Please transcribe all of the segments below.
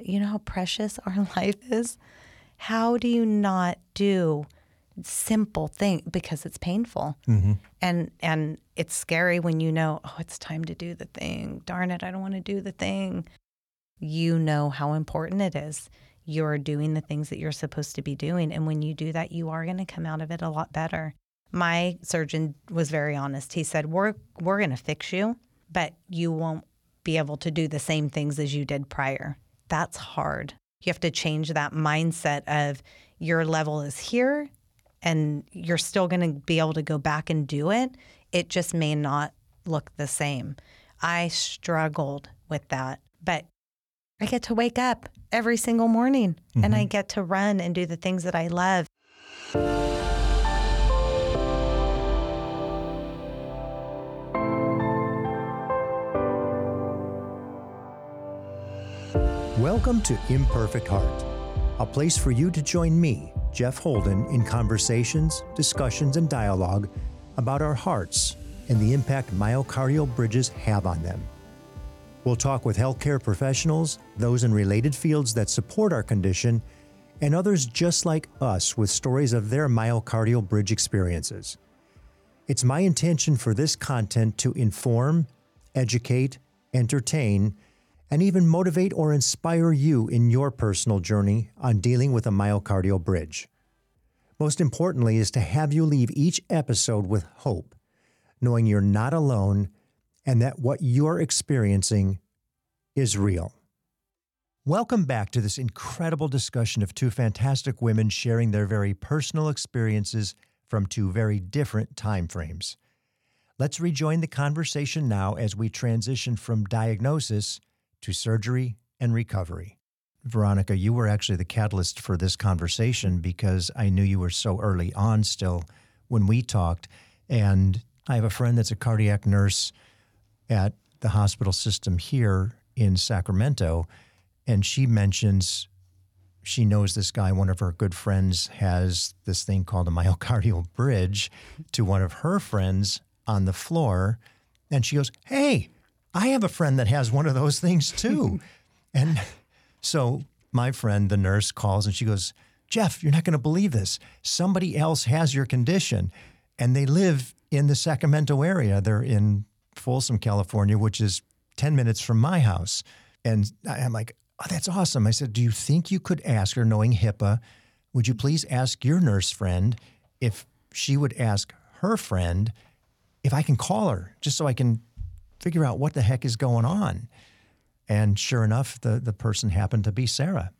You know how precious our life is? How do you not do simple thing because it's painful. Mm-hmm. and and it's scary when you know oh it's time to do the thing. Darn it i don't want to do the thing. You know how important it is. You're doing the things that you're supposed to be doing and when you do that you are going to come out of it a lot better. My surgeon was very honest. He said we're we're going to fix you but you won't be able to do the same things as you did prior that's hard you have to change that mindset of your level is here and you're still going to be able to go back and do it. It just may not look the same. I struggled with that, but I get to wake up every single morning and I mm-hmm. get to run and do the things that I love. Welcome to Imperfect Heart, a place for you to join me, Jeff Holden, in conversations, discussions, and dialogue about our hearts and the impact myocardial bridges have on them. We'll talk with healthcare professionals, those in related fields that support our condition, and others just like us with stories of their myocardial bridge experiences. It's my intention for this content to inform, educate, entertain, and even motivate or inspire you in your personal journey on dealing with a myocardial bridge. Most importantly, is to have you leave each episode with hope, knowing you're not alone and that what you're experiencing is real. Welcome back to this incredible discussion of two fantastic women sharing their very personal experiences from two very different time frames. Let's rejoin the conversation now as we transition from diagnosis to surgery and recovery. Veronica, you were actually the catalyst for this conversation because I knew you were so early on still when we talked. And I have a friend that's a cardiac nurse at the hospital system here in Sacramento. And she mentions she knows this guy, one of her good friends, has this thing called a myocardial bridge to one of her friends on the floor. And she goes, Hey, I have a friend that has one of those things too. and so my friend, the nurse, calls and she goes, Jeff, you're not going to believe this. Somebody else has your condition and they live in the Sacramento area. They're in Folsom, California, which is 10 minutes from my house. And I'm like, oh, that's awesome. I said, do you think you could ask her, knowing HIPAA, would you please ask your nurse friend if she would ask her friend if I can call her just so I can figure out what the heck is going on? And sure enough, the, the person happened to be Sarah.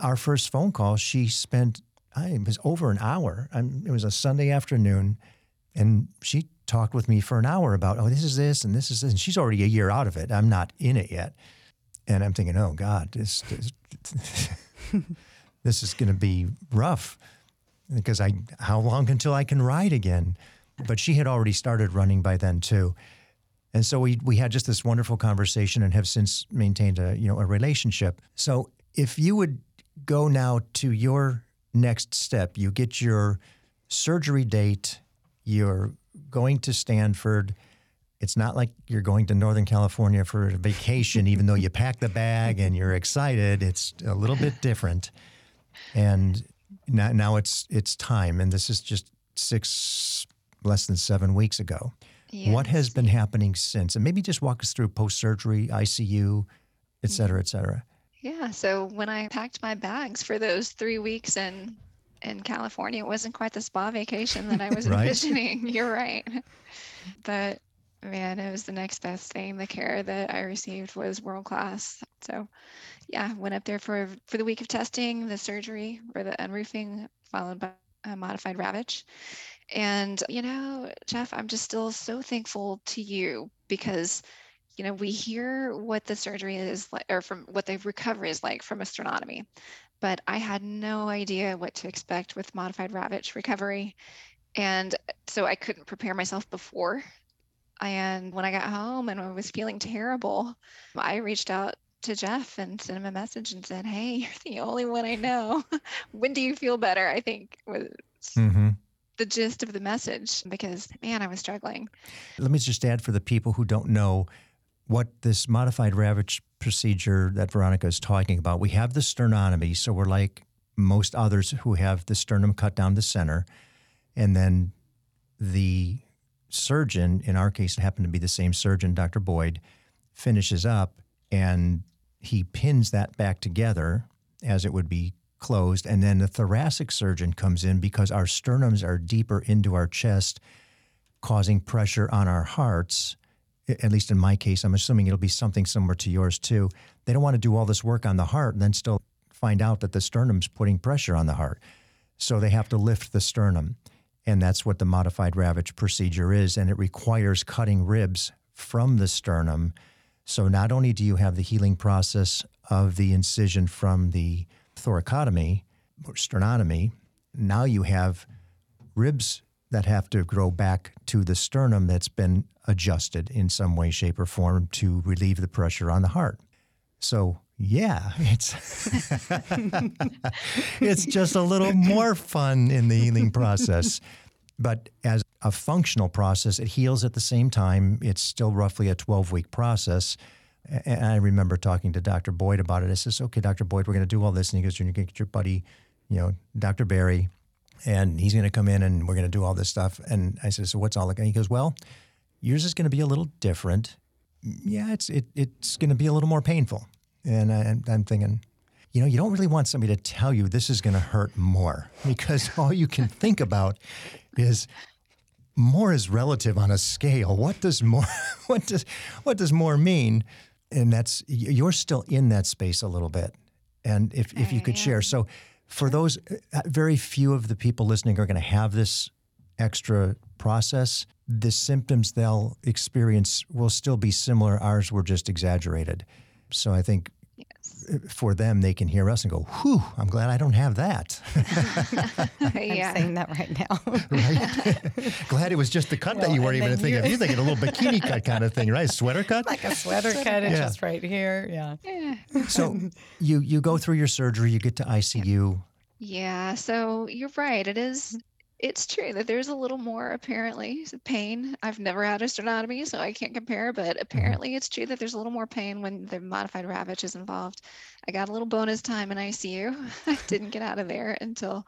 Our first phone call, she spent, I, it was over an hour. it was a Sunday afternoon. And she talked with me for an hour about, oh, this is this and this is this. And she's already a year out of it. I'm not in it yet. And I'm thinking, oh God, this this, this is going to be rough because I how long until I can ride again? But she had already started running by then too. And so we we had just this wonderful conversation and have since maintained a you know a relationship. So if you would go now to your next step, you get your surgery date, you're going to Stanford. It's not like you're going to Northern California for a vacation, even though you pack the bag and you're excited. It's a little bit different. And now, now it's it's time, and this is just six, less than seven weeks ago. What has been happening since? And maybe just walk us through post surgery, ICU, et cetera, et cetera. Yeah. So when I packed my bags for those three weeks in in California, it wasn't quite the spa vacation that I was Right. envisioning. You're right. But man, it was the next best thing. The care that I received was world class. So yeah, went up there for for the week of testing, the surgery or the unroofing, followed by a modified Ravitch. And you know, Jeff, I'm just still so thankful to you because you know, we hear what the surgery is like, or from what the recovery is like from a sternotomy, but I had no idea what to expect with modified Ravitch recovery. And so I couldn't prepare myself before. And when I got home and I was feeling terrible, I reached out to Jeff and sent him a message and said, Hey, you're the only one I know. when do you feel better? I think was Mm-hmm. The gist of the message because, man, I was struggling. Let me just add for the people who don't know what this modified Ravitch procedure that Veronica is talking about, we have the sternotomy. So we're like most others who have the sternum cut down the center. And then the surgeon, in our case, it happened to be the same surgeon, Dr. Boyd, finishes up and he pins that back together as it would be closed. And then the thoracic surgeon comes in because our sternums are deeper into our chest, causing pressure on our hearts. At least in my case, I'm assuming it'll be something similar to yours too. They don't want to do all this work on the heart and then still find out that the sternum's putting pressure on the heart. So they have to lift the sternum. And that's what the modified Ravitch procedure is. And it requires cutting ribs from the sternum. So not only do you have the healing process of the incision from the thoracotomy or sternotomy, now you have ribs that have to grow back to the sternum that's been adjusted in some way, shape, or form to relieve the pressure on the heart. So yeah, it's it's just a little more fun in the healing process. But as a functional process, it heals at the same time. It's still roughly a 12 week process. And I remember talking to Dr. Boyd about it. I says, okay, Dr. Boyd, we're going to do all this. And he goes, you're going to get your buddy, you know, Dr. Barry, and he's going to come in and we're going to do all this stuff. And I said, so what's all it? And he goes, well, yours is going to be a little different. Yeah, it's it, it's going to be a little more painful. And I, I'm thinking, you know, you don't really want somebody to tell you this is going to hurt more because all you can think about is more is relative on a scale. What does more what does what does more mean? And that's you're still in that space a little bit. And if if you could share. So for those uh, very few of the people listening are going to have this extra process, the symptoms they'll experience will still be similar. Ours were just exaggerated. So I think for them, they can hear us and go, "Whew! I'm glad I don't have that." I'm saying that right now. right? glad it was just the cut well, that you weren't even thinking of. You're thinking a little bikini cut kind of thing, right? Sweater cut, like a sweater cut, it's yeah. just right here. Yeah. yeah. so you you go through your surgery, you get to ICU. Yeah. So you're right. It is it's true that there's a little more apparently pain. I've never had a sternotomy, so I can't compare, but mm-hmm. apparently it's true that there's a little more pain when the modified Ravitch is involved. I got a little bonus time in ICU. I didn't get out of there until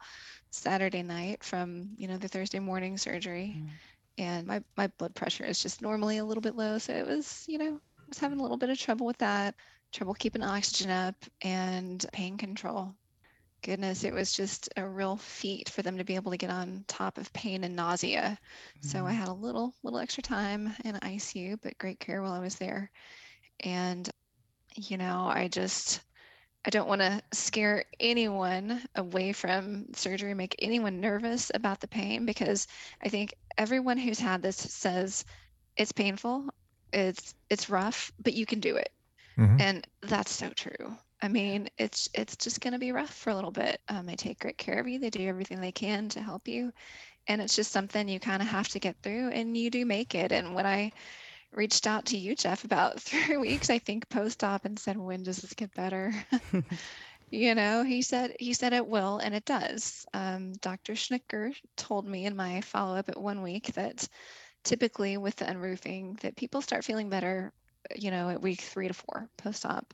Saturday night from, you know, the Thursday morning surgery. Mm. And my, my blood pressure is just normally a little bit low. So it was, you know, I was having a little bit of trouble with that, trouble keeping oxygen up and pain control goodness, it was just a real feat for them to be able to get on top of pain and nausea. Mm-hmm. So I mm-hmm. had a little little extra time in ICU, but great care while I was there. And you know, I just I don't want to scare anyone away from surgery, make anyone nervous about the pain because I think everyone who's had this says it's painful, it's it's rough, but you can do it. Mm-hmm. And that's so true. I mean, it's it's just going to be rough for a little bit. Um, they take great care of you. They do everything they can to help you, and it's just something you kind of have to get through, and you do make it. And when I reached out to you, Jeff, about three weeks, I think, post-op, and said, "When does this get better?" you know, he said he said it will, and it does. Um, Dr. Schnicker told me in my follow-up at one week that typically with the unroofing, that people start feeling better, you know, at week three to four post-op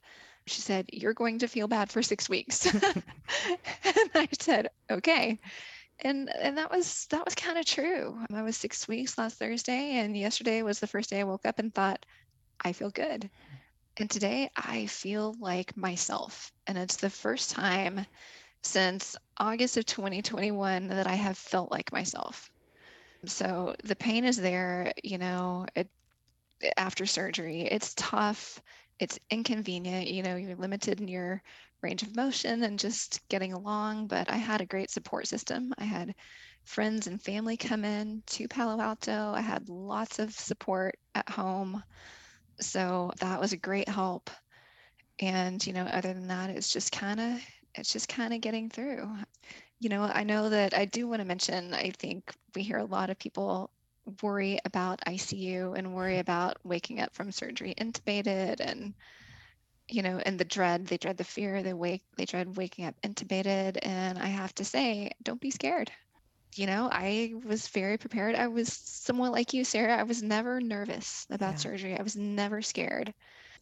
she said, You're going to feel bad for six weeks. and I said, Okay. And and that was that was kind of true. I was six weeks last Thursday, and yesterday was the first day I woke up and thought, I feel good. And today I feel like myself. And it's the first time since August of 2021 that I have felt like myself. So the pain is there, you know, it, after surgery. It's tough it's inconvenient. You know, you're limited in your range of motion and just getting along. But I had a great support system. I had friends and family come in to Palo Alto. I had lots of support at home. So that was a great help. And, you know, other than that, it's just kind of it's just kind of getting through. You know, I know that I do want to mention, I think we hear a lot of people worry about ICU and worry mm-hmm. about waking up from surgery intubated and you know and the dread they dread the fear they wake they dread waking up intubated and I have to say don't be scared you know I was very prepared I was somewhat like you Sarah I was never nervous about yeah. surgery I was never scared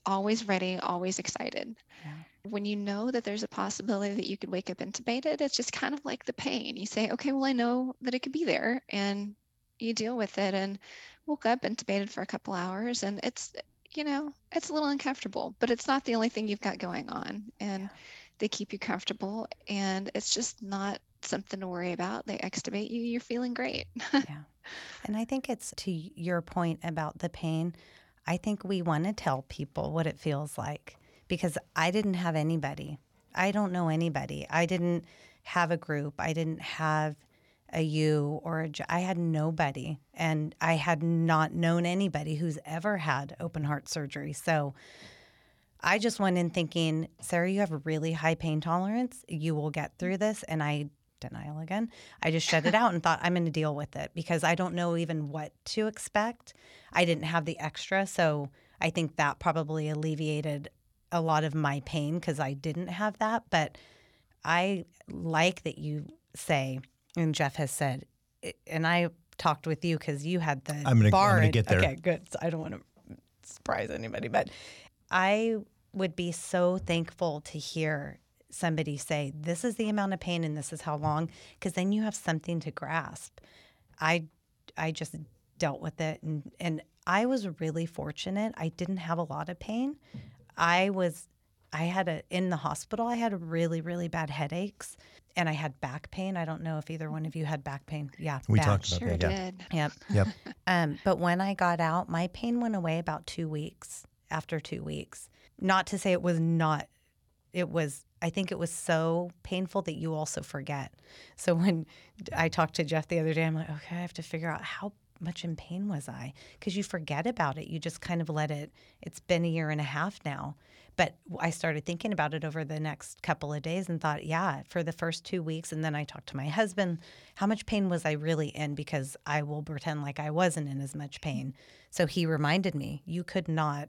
always ready, always excited. Yeah. When you know that there's a possibility that you could wake up intubated, it's just kind of like the pain. You say, okay, well, I know that it could be there, and you deal with it. And woke up intubated for a couple hours, and it's, you know, it's a little uncomfortable, but it's not the only thing you've got going on. And Yeah. they keep you comfortable, and it's just not something to worry about. They extubate you, you're feeling great. Yeah. And I think it's to your point about the pain. I think we want to tell people what it feels like because I didn't have anybody. I don't know anybody. I didn't have a group. I didn't have a you or a I had nobody and I had not known anybody who's ever had open heart surgery. So I just went in thinking, Sarah, you have a really high pain tolerance. You will get through this. And I, denial again, I just shut it out and thought, I'm going to deal with it because I don't know even what to expect. I didn't have the extra. So I think that probably alleviated a lot of my pain because I didn't have that. But I like that you say, and Jeff has said, and I talked with you because you had the I'm gonna- I'm bar. gonna get there. Okay, good. So I don't want to surprise anybody, but I would be so thankful to hear somebody say, This is the amount of pain and this is how long, because then you have something to grasp. I I just dealt with it and, and I was really fortunate. I didn't have a lot of pain. I was I had a in the hospital I had really, really bad headaches and I had back pain. I don't know if either one of you had back pain. Yeah. We bad. talked about sure that. Yeah. did. Yep. Yep. Um, but when I got out, my pain went away about two weeks after two weeks. Not to say it was not, it was, I think it was so painful that you also forget. So when I talked to Jeff the other day, I'm like, okay, I have to figure out how much in pain was I? Because you forget about it. You just kind of let it, it's been a year and a half now. But I started thinking about it over the next couple of days and thought, yeah, for the first two weeks. And then I talked to my husband, how much pain was I really in? Because I will pretend like I wasn't in as much pain. So he reminded me, you could not,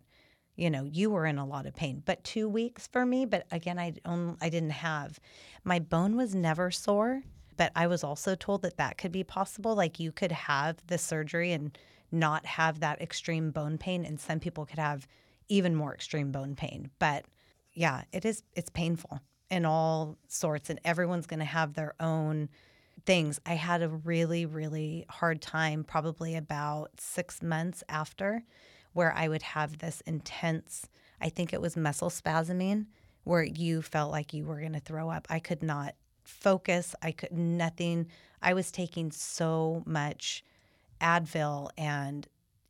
you know, you were in a lot of pain. But two weeks for me, but again, I, I didn't have, my bone was never sore. But I was also told that that could be possible. Like you could have the surgery and not have that extreme bone pain. And some people could have even more extreme bone pain. But yeah, it is it's painful in all sorts and everyone's going to have their own things. I had a really really hard time probably about 6 months after where I would have this intense I think it was muscle spasming where you felt like you were going to throw up. I could not focus. I could nothing. I was taking so much Advil and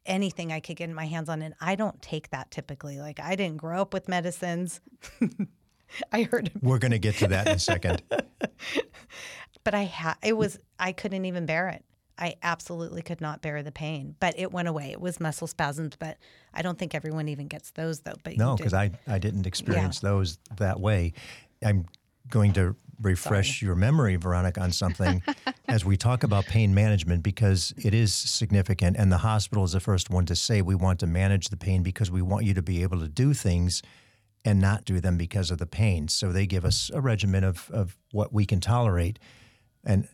anything I could get my hands on. And I don't take that typically. Like I didn't grow up with medicines. I heard, We're going to get to that in a second. but I had, it was, I couldn't even bear it. I absolutely could not bear the pain, but it went away. It was muscle spasms, but I don't think everyone even gets those though. But No, because I, I didn't experience those that way. I'm going to refresh your memory, Veronica, on something as we talk about pain management because it is significant. And the hospital is the first one to say we want to manage the pain because we want you to be able to do things and not do them because of the pain. So they give us a regimen of, of what we can tolerate. And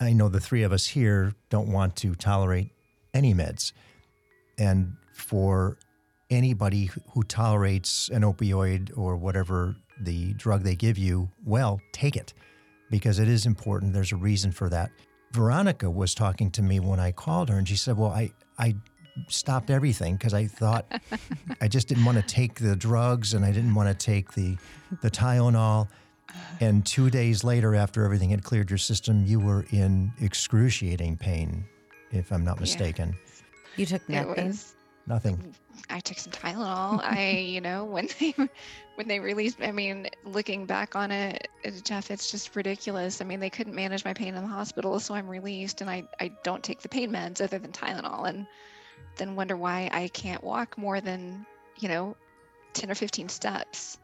I know the three of us here don't want to tolerate any meds. And for anybody who tolerates an opioid or whatever the drug they give you, well, take it because it is important. There's a reason for that. Veronica was talking to me when I called her and she said, Well, I, I stopped everything because I thought I just didn't want to take the drugs and I didn't want to take the, the Tylenol. And two days later, after everything had cleared your system, you were in excruciating pain, if I'm not mistaken. you took It nothing. was Nothing. I took some Tylenol. I, you know, when they when they released, I mean, looking back on it, it- Jeff, it's just ridiculous. I mean, they couldn't manage my pain in the hospital, so I'm released, and I I don't take the pain meds other than Tylenol, and then wonder why I can't walk more than you know, ten or fifteen steps,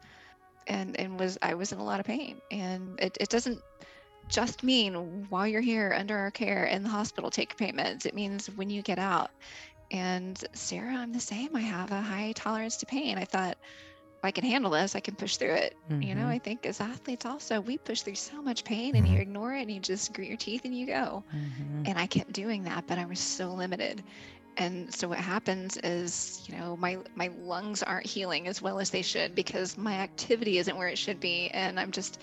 and and was I was in a lot of pain, and it it doesn't just mean while you're here under our care in the hospital take pain meds. It means when you get out. And Sarah, I'm the same. I have a high tolerance to pain. I thought if I can handle this, I can push through it. You know, Mhm. I think as athletes also, we push through so much pain and you ignore it and you just grit your teeth and you go. Mhm. And I kept doing that, but I was so limited. and so what happens is you know my my lungs aren't healing as well as they should because my activity isn't where it should be and i'm just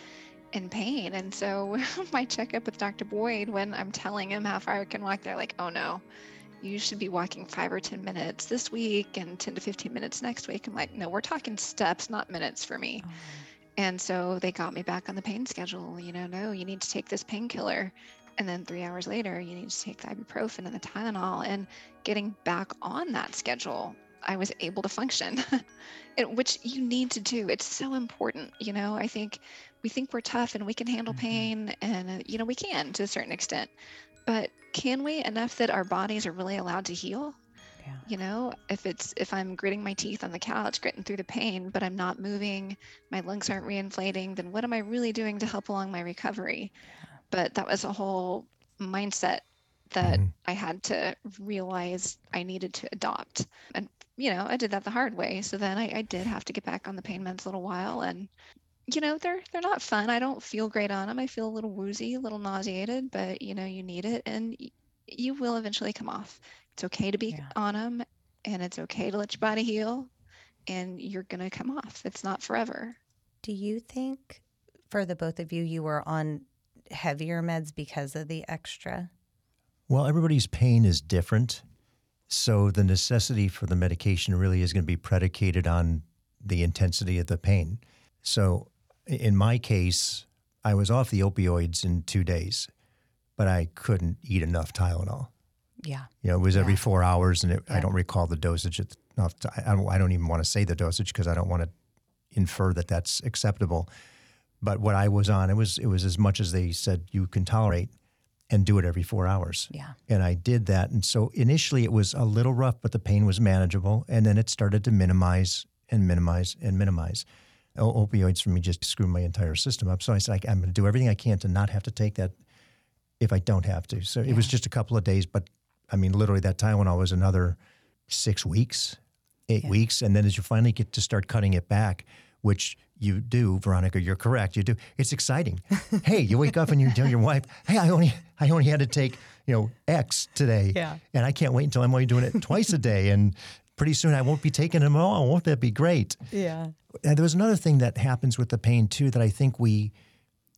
in pain and so my checkup with dr boyd when i'm telling him how far i can walk they're like oh no you should be walking five or ten minutes this week and 10 to 15 minutes next week i'm like no we're talking steps not minutes for me oh. and so they got me back on the pain schedule you know no you need to take this painkiller and then three hours later, you need to take the ibuprofen and the Tylenol. And getting back on that schedule, I was able to function, it, which you need to do. It's so important. You know, I think we think we're tough and we can handle mm-hmm. pain, and, uh, you know, we can to a certain extent. But can we enough that our bodies are really allowed to heal? Yeah. You know, if it's if I'm gritting my teeth on the couch, gritting through the pain, but I'm not moving, my lungs aren't reinflating, then what am I really doing to help along my recovery? but that was a whole mindset that mm-hmm. I had to realize I needed to adopt. And, you know, I did that the hard way. So then I, I did have to get back on the pain meds a little while. And, you know, they're they're not fun. I don't feel great on them. I feel a little woozy, a little nauseated, but you know, you need it and y- you will eventually come off. It's okay to be yeah. on them and it's okay to let your body heal and you're going to come off. It's not forever. Do you think for the both of you you were on heavier meds because of the extra? Well, everybody's pain is different. So the necessity for the medication really is going to be predicated on the intensity of the pain. So in my case, I was off the opioids in two days, but I couldn't eat enough Tylenol. Yeah. You know, it was every four hours, and it, yeah. I don't recall the dosage. Enough I, don't, I don't even want to say the dosage because I don't want to infer that that's acceptable. But what I was on, it was it was as much as they said you can tolerate and do it every four hours. Yeah. And I did that. And so initially it was a little rough, but the pain was manageable. And then it started to minimize and minimize and minimize. Opioids for me just screw my entire system up. So I said, I'm going to do everything I can to not have to take that if I don't have to. So yeah. it was just a couple of days, but I mean, literally that Tylenol was another six weeks, eight yeah. weeks. And then as you finally get to start cutting it back, which you do, Veronica. You're correct. You do. It's exciting. hey, you wake up and you tell your wife, "Hey, I only I only had to take you know X today, yeah. and I can't wait until I'm only doing it twice a day, and pretty soon I won't be taking them all. Won't that be great?" Yeah. And there was another thing that happens with the pain too that I think we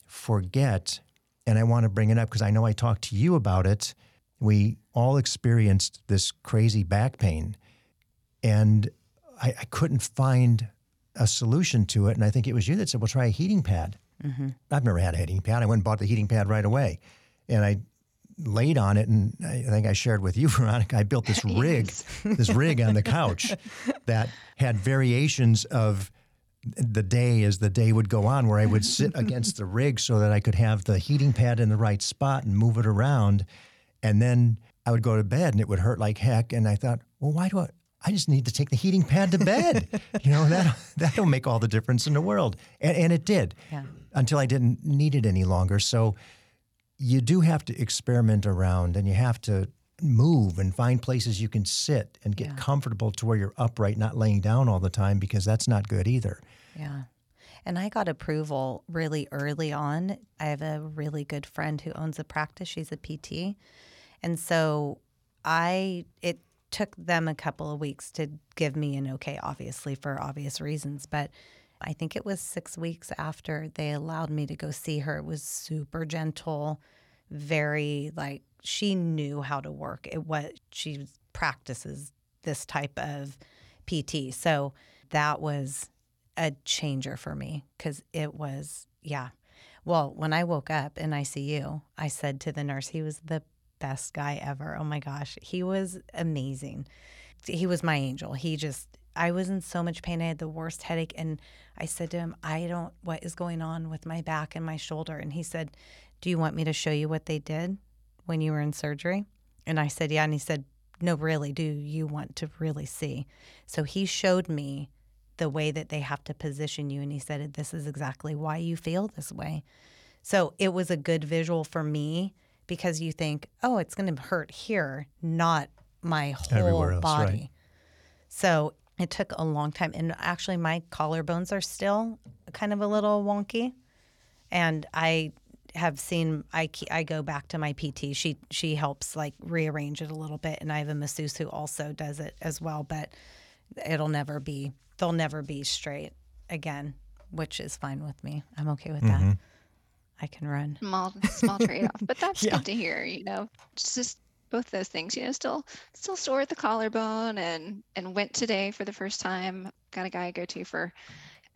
forget, and I want to bring it up because I know I talked to you about it. We all experienced this crazy back pain, and I, I couldn't find a solution to it. And I think it was you that said, well, try a heating pad. Mm-hmm. I've never had a heating pad. I went and bought the heating pad right away. And I laid on it. And I think I shared with you, Veronica, I built this rig, this rig on the couch that had variations of the day as the day would go on, where I would sit against the rig so that I could have the heating pad in the right spot and move it around. And then I would go to bed and it would hurt like heck. And I thought, well, why do I, I just need to take the heating pad to bed. you know, that that'll make all the difference in the world. And, and it did yeah. until I didn't need it any longer. So you do have to experiment around and you have to move and find places you can sit and get yeah. comfortable to where you're upright, not laying down all the time because that's not good either. Yeah. And I got approval really early on. I have a really good friend who owns a practice. She's a PT. And so I it took them a couple of weeks to give me an okay, obviously, for obvious reasons. But I think it was six weeks after they allowed me to go see her. It was super gentle, very like she knew how to work. It what she practices this type of PT. So that was a changer for me because it was, yeah. Well, when I woke up in ICU, I said to the nurse, he was the best guy ever. Oh my gosh. He was amazing. He was my angel. He just, I was in so much pain. I had the worst headache. And I said to him, I don't, what is going on with my back and my shoulder? And he said, Do you want me to show you what they did when you were in surgery? And I said, Yeah. And he said, No, really, do you want to really see? So he showed me the way that they have to position you. And he said, This is exactly why you feel this way. So it was a good visual for me because you think, oh, it's going to hurt here, not my whole else, body. Right. So it took a long time. And actually, my collarbones are still kind of a little wonky. And I have seen I I go back to my PT. She she helps like rearrange it a little bit, and I have a masseuse who also does it as well. But it'll never be they'll never be straight again, which is fine with me. I'm okay with that. Mm-hmm. I can run. Small small trade off, but that's Yeah. good to hear. You know, It's just both those things. You know, still still sore at the collarbone, and and went today for the first time. Got a guy I go to for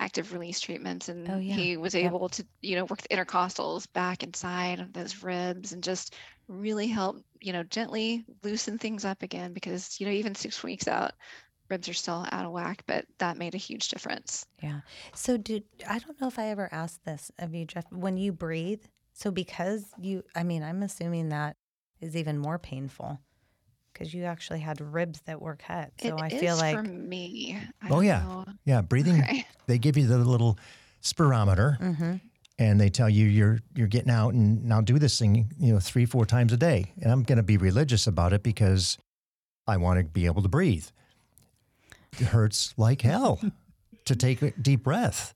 active release treatments, and Oh, yeah. he was Yep. able to you know work the intercostals back inside of those ribs and just really help you know gently loosen things up again because you know even six weeks out ribs are still out of whack but that made a huge difference Yeah. So did I don't know if I ever asked this of you, Jeff. When you breathe, so because you, I mean, I'm assuming that is even more painful because you actually had ribs that were cut. So It I feel like for me I Oh, yeah. know. Yeah, breathing. Okay. They give you the little spirometer, Mhm. and they tell you you're you're getting out and now do this thing, you know, three four times a day. And I'm going to be religious about it because I want to be able to breathe. It hurts like hell to take a deep breath,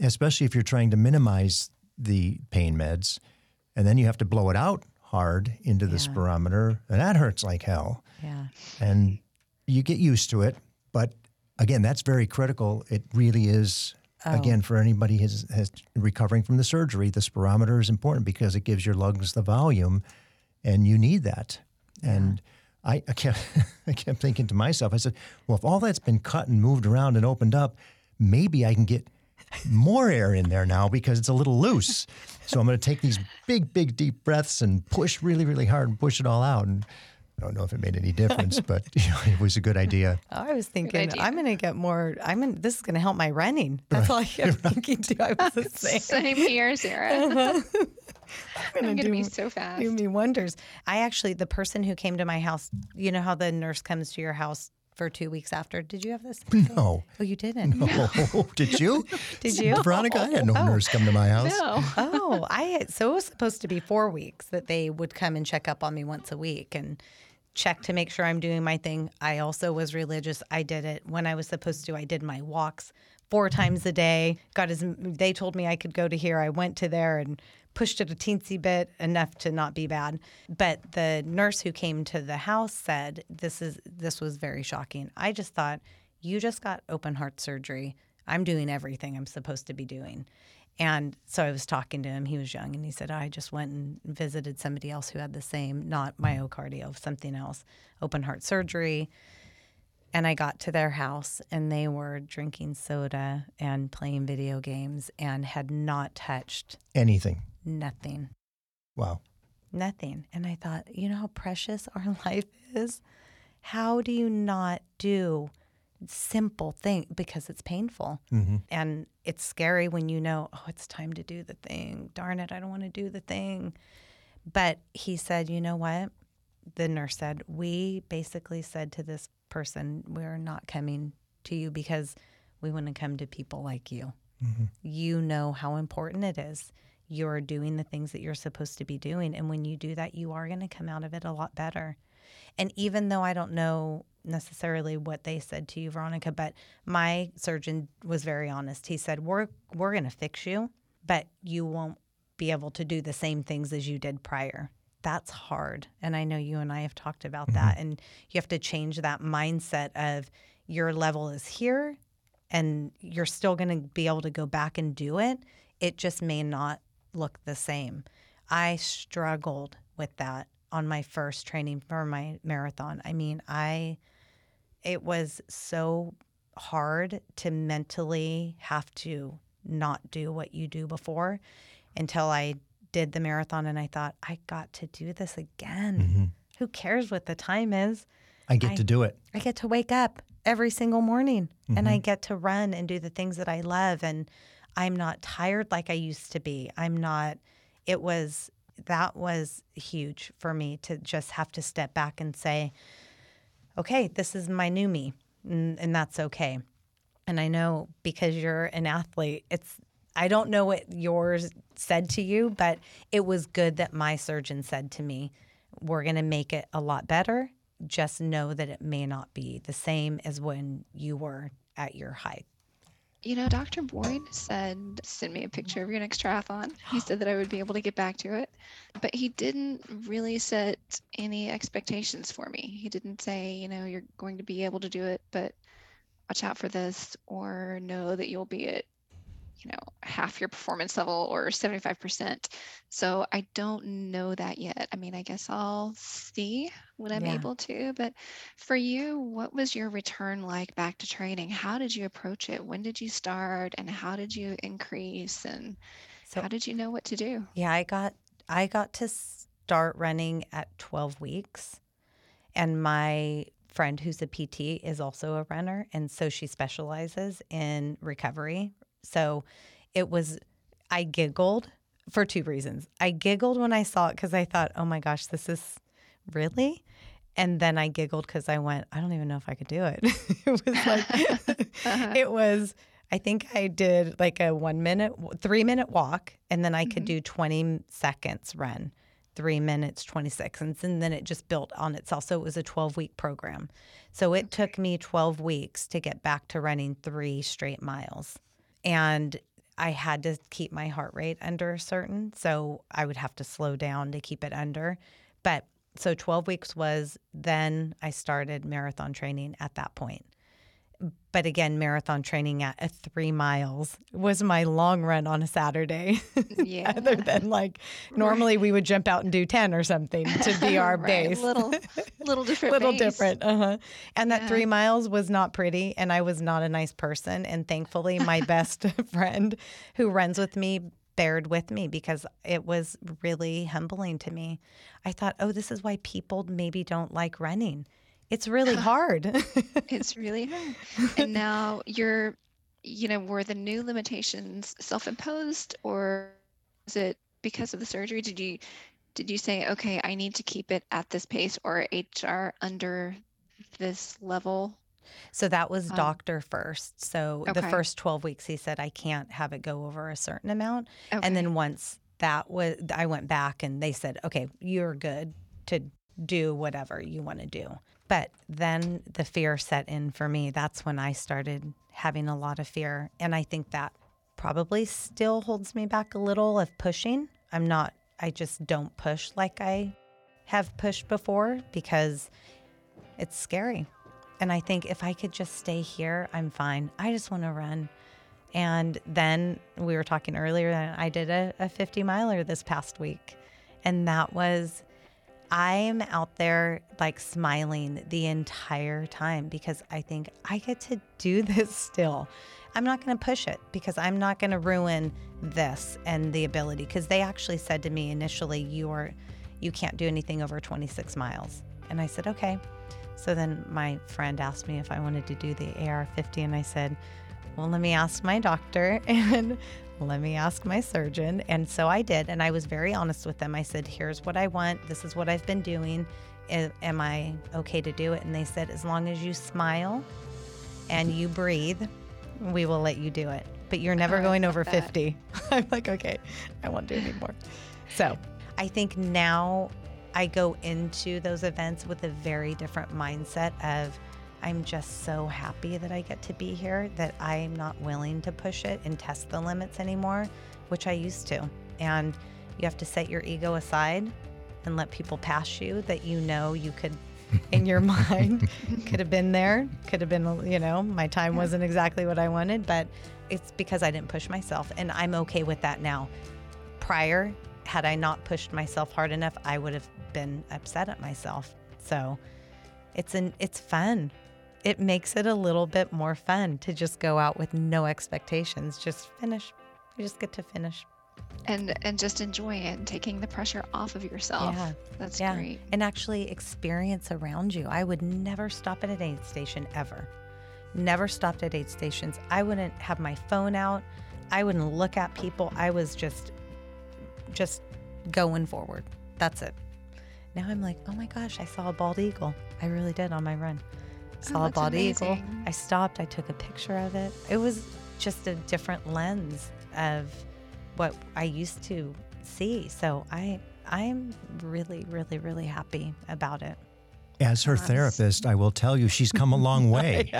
especially if you're trying to minimize the pain meds, and then you have to blow it out hard into the Yeah. spirometer, and that hurts like hell yeah, and you get used to it. But again, that's very critical. It really is. Oh. Again, for anybody has, has recovering from the surgery, the spirometer is important because it gives your lungs the volume, and you need that. And I, I kept I kept thinking to myself, I said, well, if all that's been cut and moved around and opened up, maybe I can get more air in there now because it's a little loose. So I'm going to take these big, big, deep breaths and push really, really hard and push it all out. And I don't know if it made any difference, but you know, it was a good idea. Oh, I was thinking. I'm going to get more. I'm in, this is going to help my running. That's all I kept thinking too. I was the same. same here sarah i'm gonna do- be so fast do me wonders. I actually, the person who came to my house, you know how the nurse comes to your house for two weeks after. Did you have this? No. Oh, you didn't. Oh, did you? Did you? Veronica, I had no Oh. nurse come to my house. no oh, I had, so it was supposed to be four weeks that they would come and check up on me once a week and check to make sure I'm doing my thing. I also was religious. I did it when I was supposed to. I did my walks four times a day. Got as they told me I could go to here. I went to there and pushed it a teensy bit enough to not be bad. But the nurse who came to the house said this is this was very shocking. I just thought you just got open heart surgery. I'm doing everything I'm supposed to be doing. And so I was talking to him. He was young, and he said, "I just went and visited somebody else who had the same, not myocardial, something else, open heart surgery." And I got to their house, and they were drinking soda and playing video games, and had not touched Anything. Nothing, Wow. nothing. And I thought, you know how precious our life is. How do you not do simple thing because it's painful? hmm And it's scary when you know, oh, it's time to do the thing. Darn it, I don't want to do the thing. But he said, you know what? The nurse said, we basically said to this person, we're not coming to you because we want to come to people like you. You know how important it is. You're doing the things that you're supposed to be doing. And when you do that, you are going to come out of it a lot better. And even though I don't know necessarily what they said to you, Veronica, but my surgeon was very honest. He said, "We're we're going to fix you, but you won't be able to do the same things as you did prior." That's hard. And I know you and I have talked about mm-hmm. that and you have to change that mindset of your level is here and you're still going to be able to go back and do it. It just may not look the same. I struggled with that on my first training for my marathon. I mean, I it was so hard to mentally have to not do what you do before until I did the marathon and I thought I got to do this again. Who cares what the time is? I get I- to do it. I get to wake up every single morning and Mm-hmm. I get to run and do the things that I love. And I'm not tired like I used to be. I'm not, it was, that was huge for me to just have to step back and say, okay, this is my new me. And, and that's okay. And I know because you're an athlete, it's, I don't know what yours said to you, but it was good that my surgeon said to me, we're going to make it a lot better. Just know that it may not be the same as when you were at your height. You know, Dr. Boyd said, send me a picture of your next triathlon. He said that I would be able to get back to it, but he didn't really set any expectations for me. He didn't say, you know, you're going to be able to do it, but watch out for this, or know that you'll be at you know half your performance level or 75% so i don't know that yet i mean i guess i'll see when i'm Yeah. able to but for you what was your return like back to training how did you approach it when did you start and how did you increase and So how did you know what to do Yeah, I got I got to start running at 12 weeks. And my friend who's a PT is also a runner and so she specializes in recovery. So it was I giggled for two reasons. I giggled when I saw it cuz I thought, "Oh my gosh, this is really?" And then I giggled cuz I went, "I don't even know if I could do it." it was like Uh-huh. it was I think I did like a 1 minute 3 minute walk and then I could Mhm. do 20 seconds run. 3 minutes 20 seconds and then it just built on itself. So it was a 12 week program. So it took me 12 weeks to get back to running 3 straight miles. And I had to keep my heart rate under a certain, so I would have to slow down to keep it under. But so 12 weeks was then I started marathon training at that point. But again, marathon training at a three miles was my long run on a Saturday. yeah Other than like normally we would jump out and do 10 or something to be our Right, base. little little different little base. different. Uh-huh. And that three miles was not pretty, and I was not a nice person. And thankfully, my best friend who runs with me bared with me because it was really humbling to me. I thought, oh, this is why people maybe don't like running. It's really hard. It's really hard. And now you're, you know, were the new limitations self-imposed or is it because of the surgery? Did you did you say, okay, I need to keep it at this pace or HR under this level? so that was Um, doctor first. So the first 12 weeks, he said, I can't have it go over a certain amount. Okay. And then once that was, I went back and they said, okay, you're good to do whatever you want to do. But then the fear set in for me. That's when I started having a lot of fear. And I think that probably still holds me back a little of pushing. I'm not, I just don't push like I have pushed before because it's scary. And I think if I could just stay here, I'm fine. I just want to run. And then we were talking earlier that I did a, a 50 miler this past week. And that was, I'm out there like smiling the entire time because I think I get to do this still. I'm not going to push it because I'm not going to ruin this and the ability. Because they actually said to me initially, you are, you can't do anything over 26 miles. And I said, okay. So then my friend asked me if I wanted to do the AR 50, and I said, well, let me ask my doctor and let me ask my surgeon. And so I did. And I was very honest with them. I said, here's what I want. This is what I've been doing. Am I okay to do it? And they said, as long as you smile and you breathe, we will let you do it. But you're never Oh, going over that. 50. I'm like, okay, I won't do it anymore. So I think now I go into those events with a very different mindset of I'm just so happy that I get to be here that I'm not willing to push it and test the limits anymore, which I used to. And you have to set your ego aside and let people pass you that you know you could in your mind could have been there could have been you know my time wasn't exactly what i wanted but it's because i didn't push myself and i'm okay with that now. Prior had i not pushed myself hard enough i would have been upset at myself. So it's an it's fun it makes it a little bit more fun to just go out with no expectations just finish you just get to finish and and just enjoy it and taking the pressure off of yourself. Yeah. That's Yeah. great. and actually experience around you. I would never stop at an aid station ever. Never stopped at aid stations. I wouldn't have my phone out. I wouldn't look at people. I was just just going forward. That's it. Now I'm like, oh my gosh, I saw a bald eagle. I really did on my run. Saw a Oh, that's bald eagle. I stopped. I took a picture of it. It was just a different lens of what I used to see. So I I'm really, really, really happy about it. As her therapist, I will tell you she's come a long way.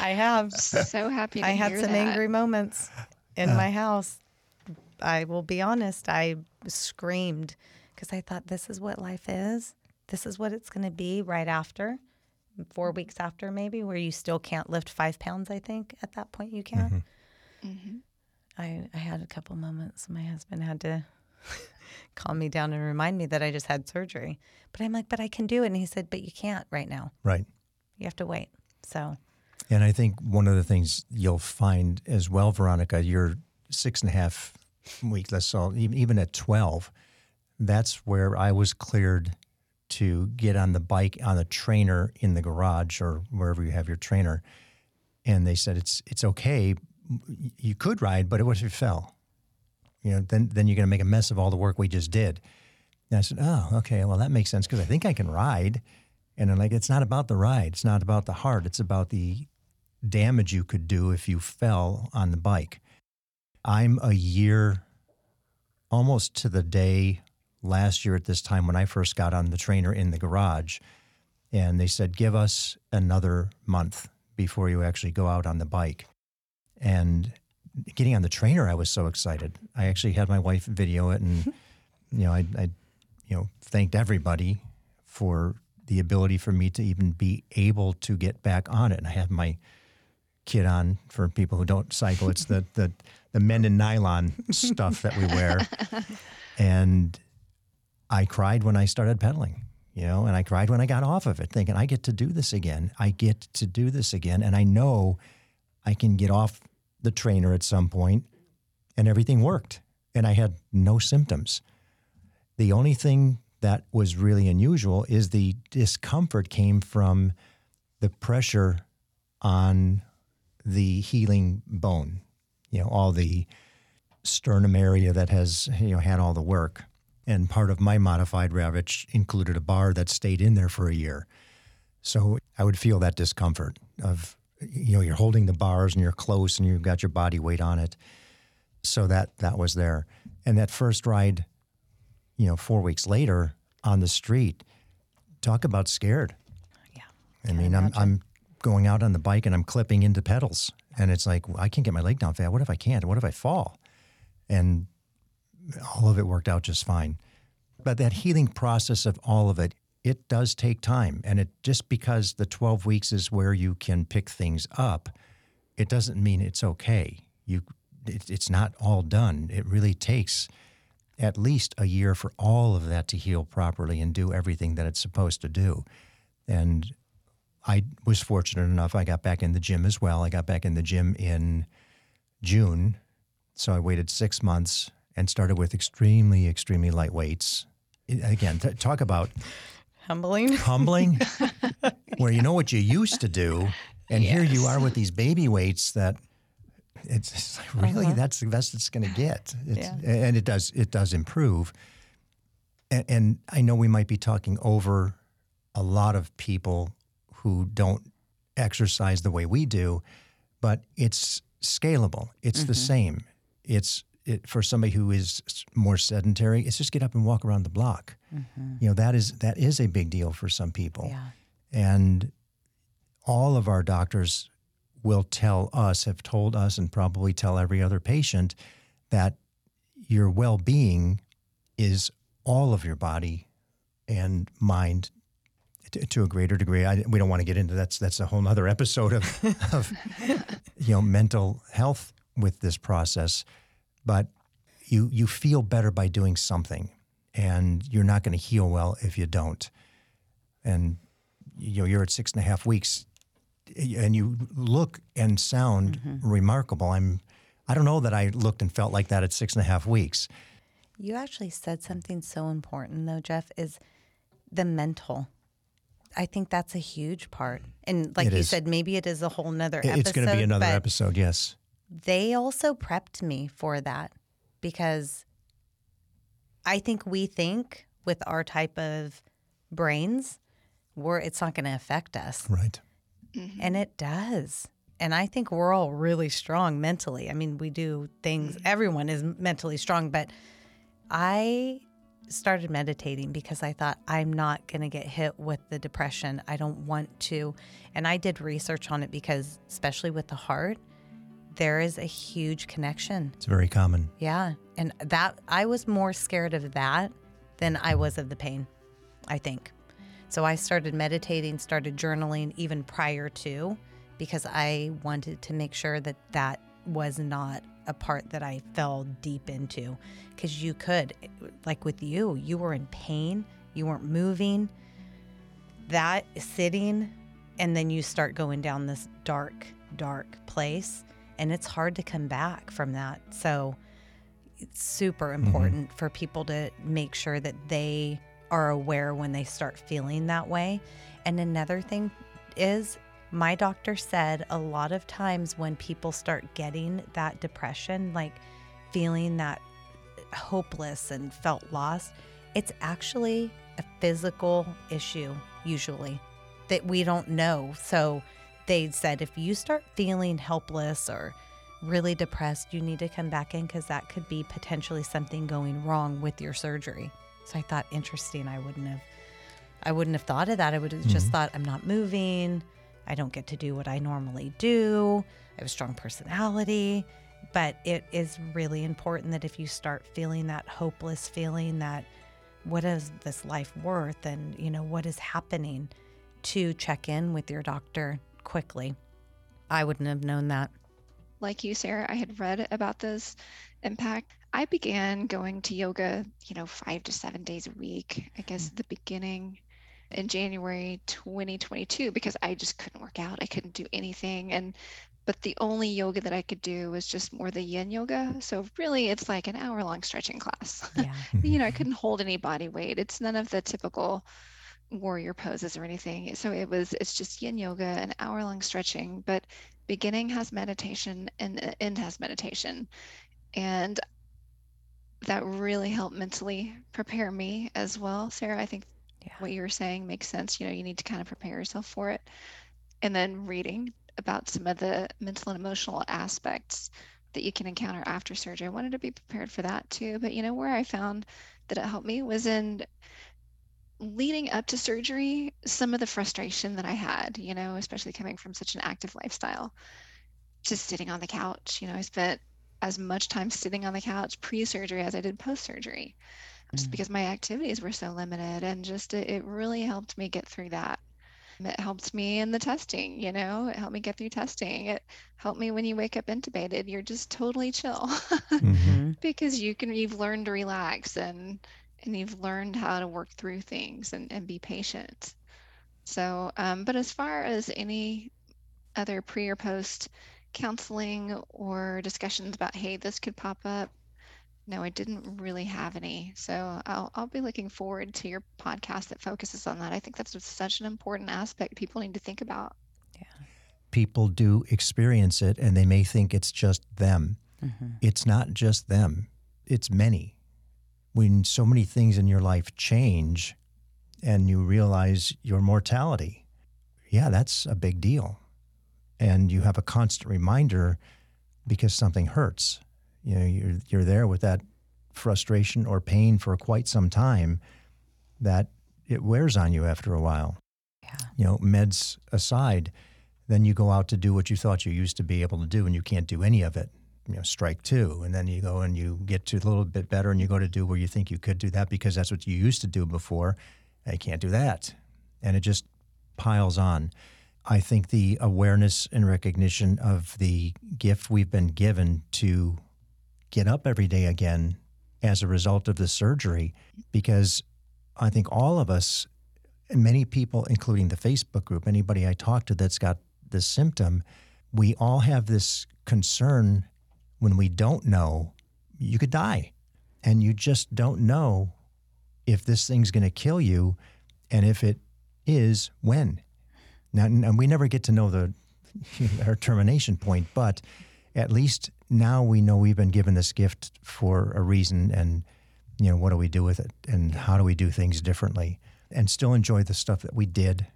I have. So happy to I had hear some that. angry moments in Uh. my house. I will be honest, I screamed because I thought this is what life is. This is what it's going to be right after, four weeks after, maybe, where you still can't lift five pounds. I think at that point you can. Mhm. I, I had a couple moments. My husband had to calm me down and remind me that I just had surgery. But I'm like, but I can do it. And he said, but you can't right now. Right. You have to wait. So, And I think one of the things you'll find as well, Veronica, you're six and a half weeks, let's so even, even at 12, that's where I was cleared to get on the bike on the trainer in the garage or wherever you have your trainer. And they said, it's, it's okay. You could ride, but what if you fell? You know, then, then you're going to make a mess of all the work we just did. And I said, oh, okay, well, that makes sense because I think I can ride. And I'm like, it's not about the ride. It's not about the heart. It's about the damage you could do if you fell on the bike. I'm a year, almost to the day last year at this time when I first got on the trainer in the garage. And they said, give us another month before you actually go out on the bike. And getting on the trainer, I was so excited. I actually had my wife video it and, you know, I, I, you know, thanked everybody for the ability for me to even be able to get back on it. And I have my kit on for people who don't cycle. It's the the the men in nylon stuff that we wear. And I cried when I started pedaling, you know, and I cried when I got off of it, thinking I get to do this again. I get to do this again. And I know I can get off the trainer at some point and everything worked. And I had no symptoms. The only thing that was really unusual is the discomfort came from the pressure on the healing bone, you know, all the sternum area that has, you know, had all the work. And part of my modified Ravitch included a bar that stayed in there for a year. So I would feel that discomfort of, you know, you're holding the bars and you're close and you've got your body weight on it. So that that was there. And that first ride, you know, four weeks later on the street, talk about scared. yeah. I mean, I'm. I'm going out on the bike and I'm clipping into pedals. And it's like, I can't get my leg down fast. What if I can't? What if I fall? And all of it worked out just fine. But that healing process of all of it, it does take time. And it just because the 12 weeks is where you can pick things up, it doesn't mean it's okay. You, it, it's not all done. It really takes at least a year for all of that to heal properly and do everything that it's supposed to do. And I was fortunate enough, I got back in the gym as well. I got back in the gym in June. So I waited six months and started with extremely, extremely light weights. Again, t- talk about Humbling. humbling, where you know what you used to do, and here you are with these baby weights that it's, it's like, really uh-huh. that's the best it's going to get. It's, Yeah. And it does it does improve. And, and I know we might be talking over a lot of people who don't exercise the way we do, but it's scalable. It's the mm-hmm. same. It's it, for somebody who is more sedentary. It's just get up and walk around the block. Mm-hmm. You know that is that is a big deal for some people. Yeah. And all of our doctors will tell us, have told us, and probably tell every other patient that your well being is all of your body and mind to, to a greater degree. I, we don't want to get into that's that's a whole other episode of, of you know mental health with this process, but you you feel better by doing something, and you're not going to heal well if you don't. And you know you're at six and a half weeks, and you look and sound mm-hmm. remarkable. I'm I don't know that I looked and felt like that at six and a half weeks. You actually said something so important, though, Jeff, is the mental. I think that's a huge part. And like It you is. said, maybe it is a whole nother episode. it's going to be another episode, yes. They also prepped me for that because I think we think with our type of brains, we're, it's not going to affect us. Right. Mm-hmm. And it does. And I think we're all really strong mentally. I mean, we do things, mm-hmm. everyone is mentally strong, but I started meditating because I thought I'm not going to get hit with the depression. I don't want to. And I did research on it because, especially with the heart, there is a huge connection. It's very common. Yeah. And that I was more scared of that than I was of the pain, I think. So I started meditating, started journaling even prior to because I wanted to make sure that that was not a part that I fell deep into. Because you could, like with you, you were in pain, you weren't moving. That sitting, and then you start going down this dark, dark place, and it's hard to come back from that. So it's super important mm-hmm. for people to make sure that they are aware when they start feeling that way. And another thing is my doctor said a lot of times when people start getting that depression, like feeling that hopeless and felt lost, it's actually a physical issue, usually, that we don't know. So they said if you start feeling helpless or really depressed, you need to come back in because that could be potentially something going wrong with your surgery. So I thought interesting. I wouldn't have I wouldn't have thought of that. I would have mm-hmm. just thought I'm not moving. I don't get to do what I normally do. I have a strong personality. But it is really important that if you start feeling that hopeless feeling that what is this life worth and you know what is happening to check in with your doctor quickly. I wouldn't have known that. Like you, Sarah, I had read about this impact. I began going to yoga, you know, five to seven days a week. I guess mm. the beginning in January 2022 because I just couldn't work out. I couldn't do anything. And but the only yoga that I could do was just more the yin yoga. So really it's like an hour long stretching class. Yeah. you know, I couldn't hold any body weight. It's none of the typical warrior poses or anything. So it was it's just yin yoga, an hour long stretching, but beginning has meditation and uh, end has meditation. And that really helped mentally prepare me as well. Sarah, I think yeah. what you were saying makes sense. You know, you need to kind of prepare yourself for it. And then reading about some of the mental and emotional aspects that you can encounter after surgery. I wanted to be prepared for that too. But, you know, where I found that it helped me was in leading up to surgery, some of the frustration that I had, you know, especially coming from such an active lifestyle, just sitting on the couch. You know, I spent as much time sitting on the couch pre surgery as I did post surgery just mm. because my activities were so limited and just it, it really helped me get through that it helped me in the testing you know it helped me get through testing it helped me when you wake up intubated you're just totally chill mm-hmm. because you can you've learned to relax and and you've learned how to work through things and, and be patient so um, but as far as any other pre or post counseling or discussions about hey this could pop up no, I didn't really have any. So I'll, I'll be looking forward to your podcast that focuses on that. I think that's such an important aspect people need to think about. Yeah. People do experience it and they may think it's just them. Mm-hmm. It's not just them, it's many. When so many things in your life change and you realize your mortality, yeah, that's a big deal. And you have a constant reminder because something hurts you know you're you're there with that frustration or pain for quite some time that it wears on you after a while. Yeah. You know, meds aside, then you go out to do what you thought you used to be able to do and you can't do any of it. You know, strike two. And then you go and you get to a little bit better and you go to do where you think you could do that because that's what you used to do before. I can't do that. And it just piles on. I think the awareness and recognition of the gift we've been given to get up every day again as a result of the surgery because I think all of us, and many people, including the Facebook group, anybody I talk to that's got this symptom, we all have this concern when we don't know you could die. And you just don't know if this thing's going to kill you and if it is, when. Now, and we never get to know the our termination point, but at least now we know we've been given this gift for a reason and you know what do we do with it and how do we do things differently and still enjoy the stuff that we did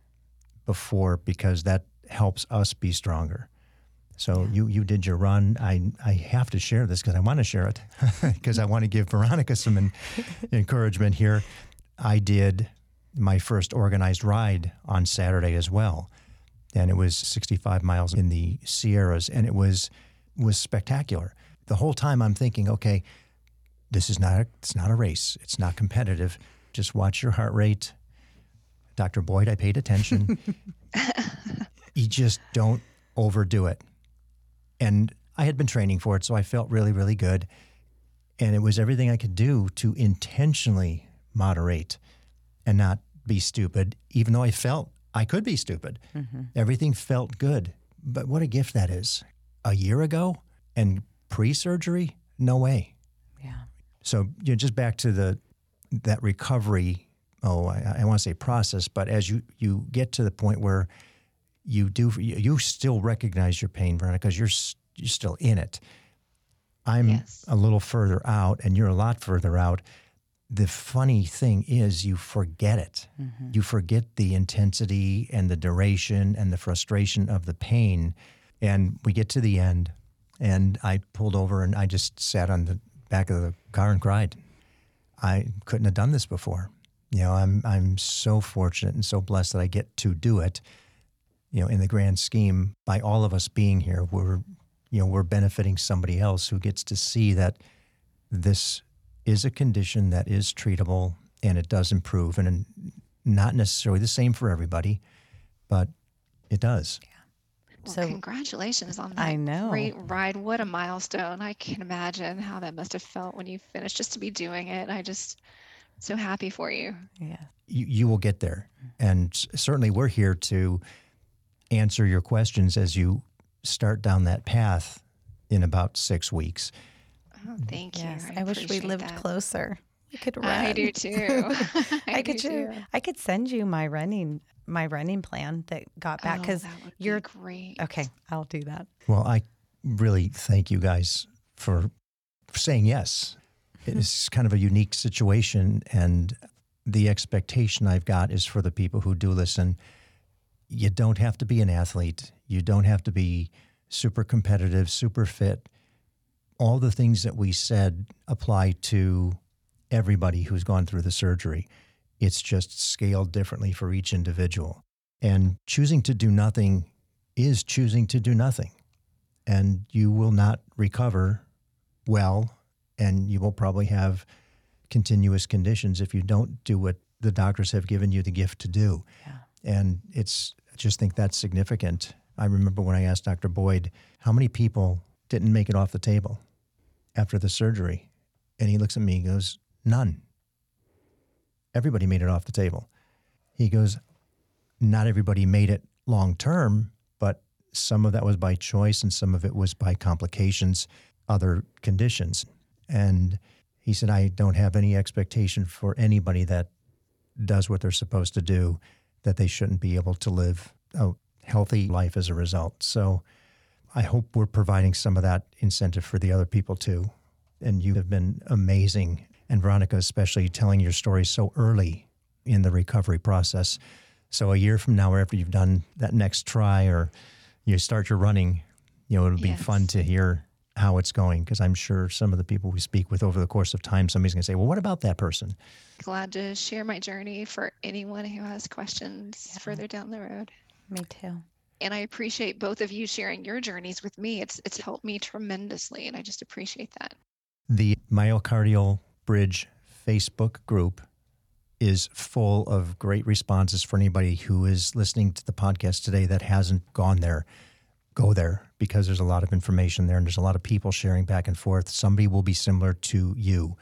before because that helps us be stronger So you you did your run. I I have to share this because I want to share it because I want to give Veronica some en- encouragement here. I did my first organized ride on Saturday as well, and it was 65 miles in the Sierras, and it was was spectacular. The whole time I'm thinking, okay, this is not a, it's not a race. It's not competitive. Just watch your heart rate. Dr. Boyd, I paid attention. you just don't overdo it. And I had been training for it, so I felt really, really good. And it was everything I could do to intentionally moderate and not be stupid, even though I felt I could be stupid. Mm-hmm. Everything felt good. But what a gift that is. A year ago and pre surgery, no way. Yeah. So you know, just back to the that recovery. Oh, I, I want to say process, but as you you get to the point where you do you still recognize your pain, Veronica, because you're you're still in it. I'm yes. a little further out, and you're a lot further out. The funny thing is, you forget it. Mm-hmm. You forget the intensity and the duration and the frustration of the pain. And we get to the end, and I pulled over and I just sat on the back of the car and cried. I couldn't have done this before. You know, I'm I'm so fortunate and so blessed that I get to do it you know, in the grand scheme, by all of us being here, we're, you know, we're benefiting somebody else who gets to see that this is a condition that is treatable and it does improve, and not necessarily the same for everybody, but it does. Yeah. Well, so congratulations on that I know. great ride. What a milestone. I can imagine how that must have felt when you finished just to be doing it. I just so happy for you. Yeah. You, you will get there. And certainly we're here to answer your questions as you start down that path in about six weeks. Oh, thank you. Yes, I, I wish we lived that. closer. We could run. I do too. I, I could too. I could send you my running my running plan that got back because oh, you're be great. Okay, I'll do that. Well, I really thank you guys for, for saying yes. It's hmm. kind of a unique situation, and the expectation I've got is for the people who do listen you don't have to be an athlete. You don't have to be super competitive, super fit. All the things that we said apply to everybody who's gone through the surgery. It's just scaled differently for each individual. And choosing to do nothing is choosing to do nothing. And you will not recover well, and you will probably have continuous conditions if you don't do what the doctors have given you the gift to do. Yeah. And it's I just think that's significant. I remember when I asked Dr. Boyd, how many people didn't make it off the table after the surgery? And he looks at me and goes, None. Everybody made it off the table. He goes, Not everybody made it long term, but some of that was by choice and some of it was by complications, other conditions. And he said, I don't have any expectation for anybody that does what they're supposed to do that they shouldn't be able to live a healthy life as a result. So I hope we're providing some of that incentive for the other people too. And you have been amazing. And Veronica, especially telling your story so early in the recovery process. So a year from now, or after you've done that next try or you start your running, you know, it'll be yes. fun to hear how it's going because I'm sure some of the people we speak with over the course of time, somebody's going to say, well, what about that person? Glad to share my journey for anyone who has questions yeah. further down the road. Me too. And I appreciate both of you sharing your journeys with me. It's it's helped me tremendously, and I just appreciate that. The Myocardial Bridge Facebook group is full of great responses for anybody who is listening to the podcast today that hasn't gone there go there because there's a lot of information there and there's a lot of people sharing back and forth. Somebody will be similar to you.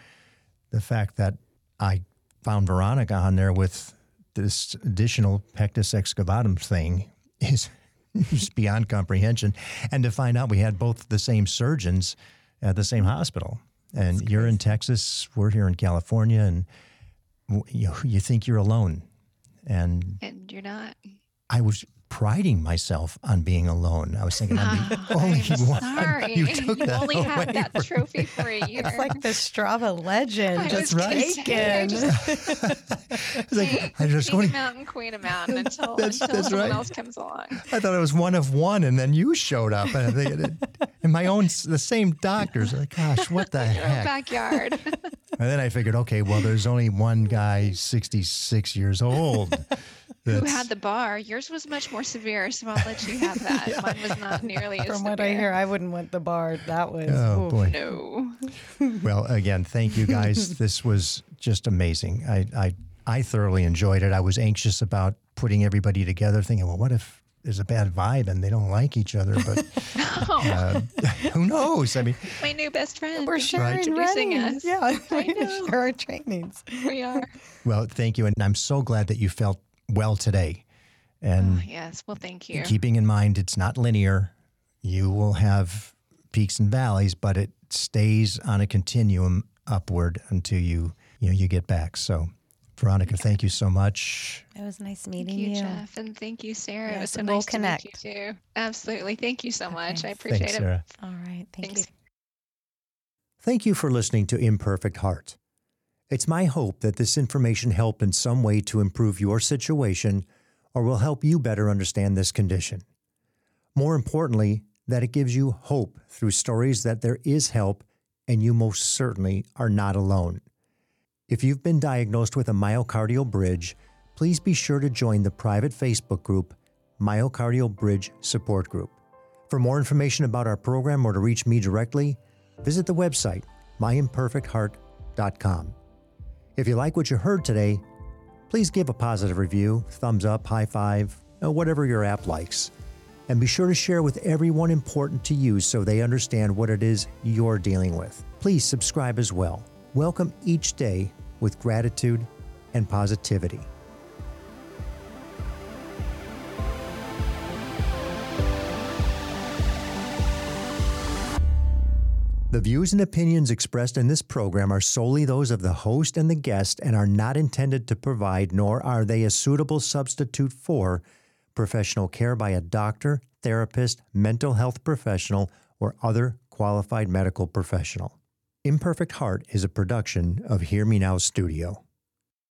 The fact that I found Veronica on there with this additional pectus excavatum thing is just beyond comprehension. And to find out we had both the same surgeons at the same hospital. And you're in Texas, we're here in California, and you, you think you're alone. And, and you're not. I was priding myself on being alone. I was thinking I'm the only one. sorry. You took You that only had that trophy for a year. It's like the Strava legend I just was gonna I taken. It's like, I King going. mountain, queen of mountain until, That's- until that's someone right. else comes along. I thought I was one of one, and then you showed up, and think, and my own, the same doctors. Like, gosh, what the heck? backyard. And then I figured, okay, well, there's only one guy, 66 years old. Who had the bar? Yours was much more severe, so I'll let you have that. Mine was not nearly as From severe. what I hear, I wouldn't want the bar. That was. Oh oof. boy. No. Well, again, thank you guys. this was just amazing. I, I I thoroughly enjoyed it. I was anxious about putting everybody together, thinking, well, what if there's a bad vibe and they don't like each other? But uh, who knows? I mean, My new best friend. We're sharing Introducing us. Yeah, I we know. share our trainings. We are. well, thank you, and I'm so glad that you felt well today. And Oh, yes. Well, thank you. keeping in mind it's not linear, you will have peaks and valleys, but it stays on a continuum upward until you you know you get back. So, Veronica, thank you so much. It was nice Thank meeting you, you. Jeff, and thank you, Sarah. it was Yes, so we'll nice to meet you connect. too. Absolutely. Thank you so much. I appreciate Thanks, it. Sarah. All right. Thank Thanks. you. Thank you for listening to Imperfect Heart. It's my hope that this information helped in some way to improve your situation or will help you better understand this condition. More importantly, that it gives you hope through stories that there is help and you most certainly are not alone. If you've been diagnosed with a myocardial bridge, please be sure to join the private Facebook group, Myocardial Bridge Support Group. For more information about our program or to reach me directly, visit the website, myimperfectheart.com. If you like what you heard today, please give a positive review, thumbs up, high five, whatever your app likes. And be sure to share with everyone important to you so they understand what it is you're dealing with. Please subscribe as well. Welcome each day with gratitude and positivity. The views and opinions expressed in this program are solely those of the host and the guest and are not intended to provide, nor are they a suitable substitute for, professional care by a doctor, therapist, mental health professional, or other qualified medical professional. Imperfect Heart is a production of Hear Me Now Studio.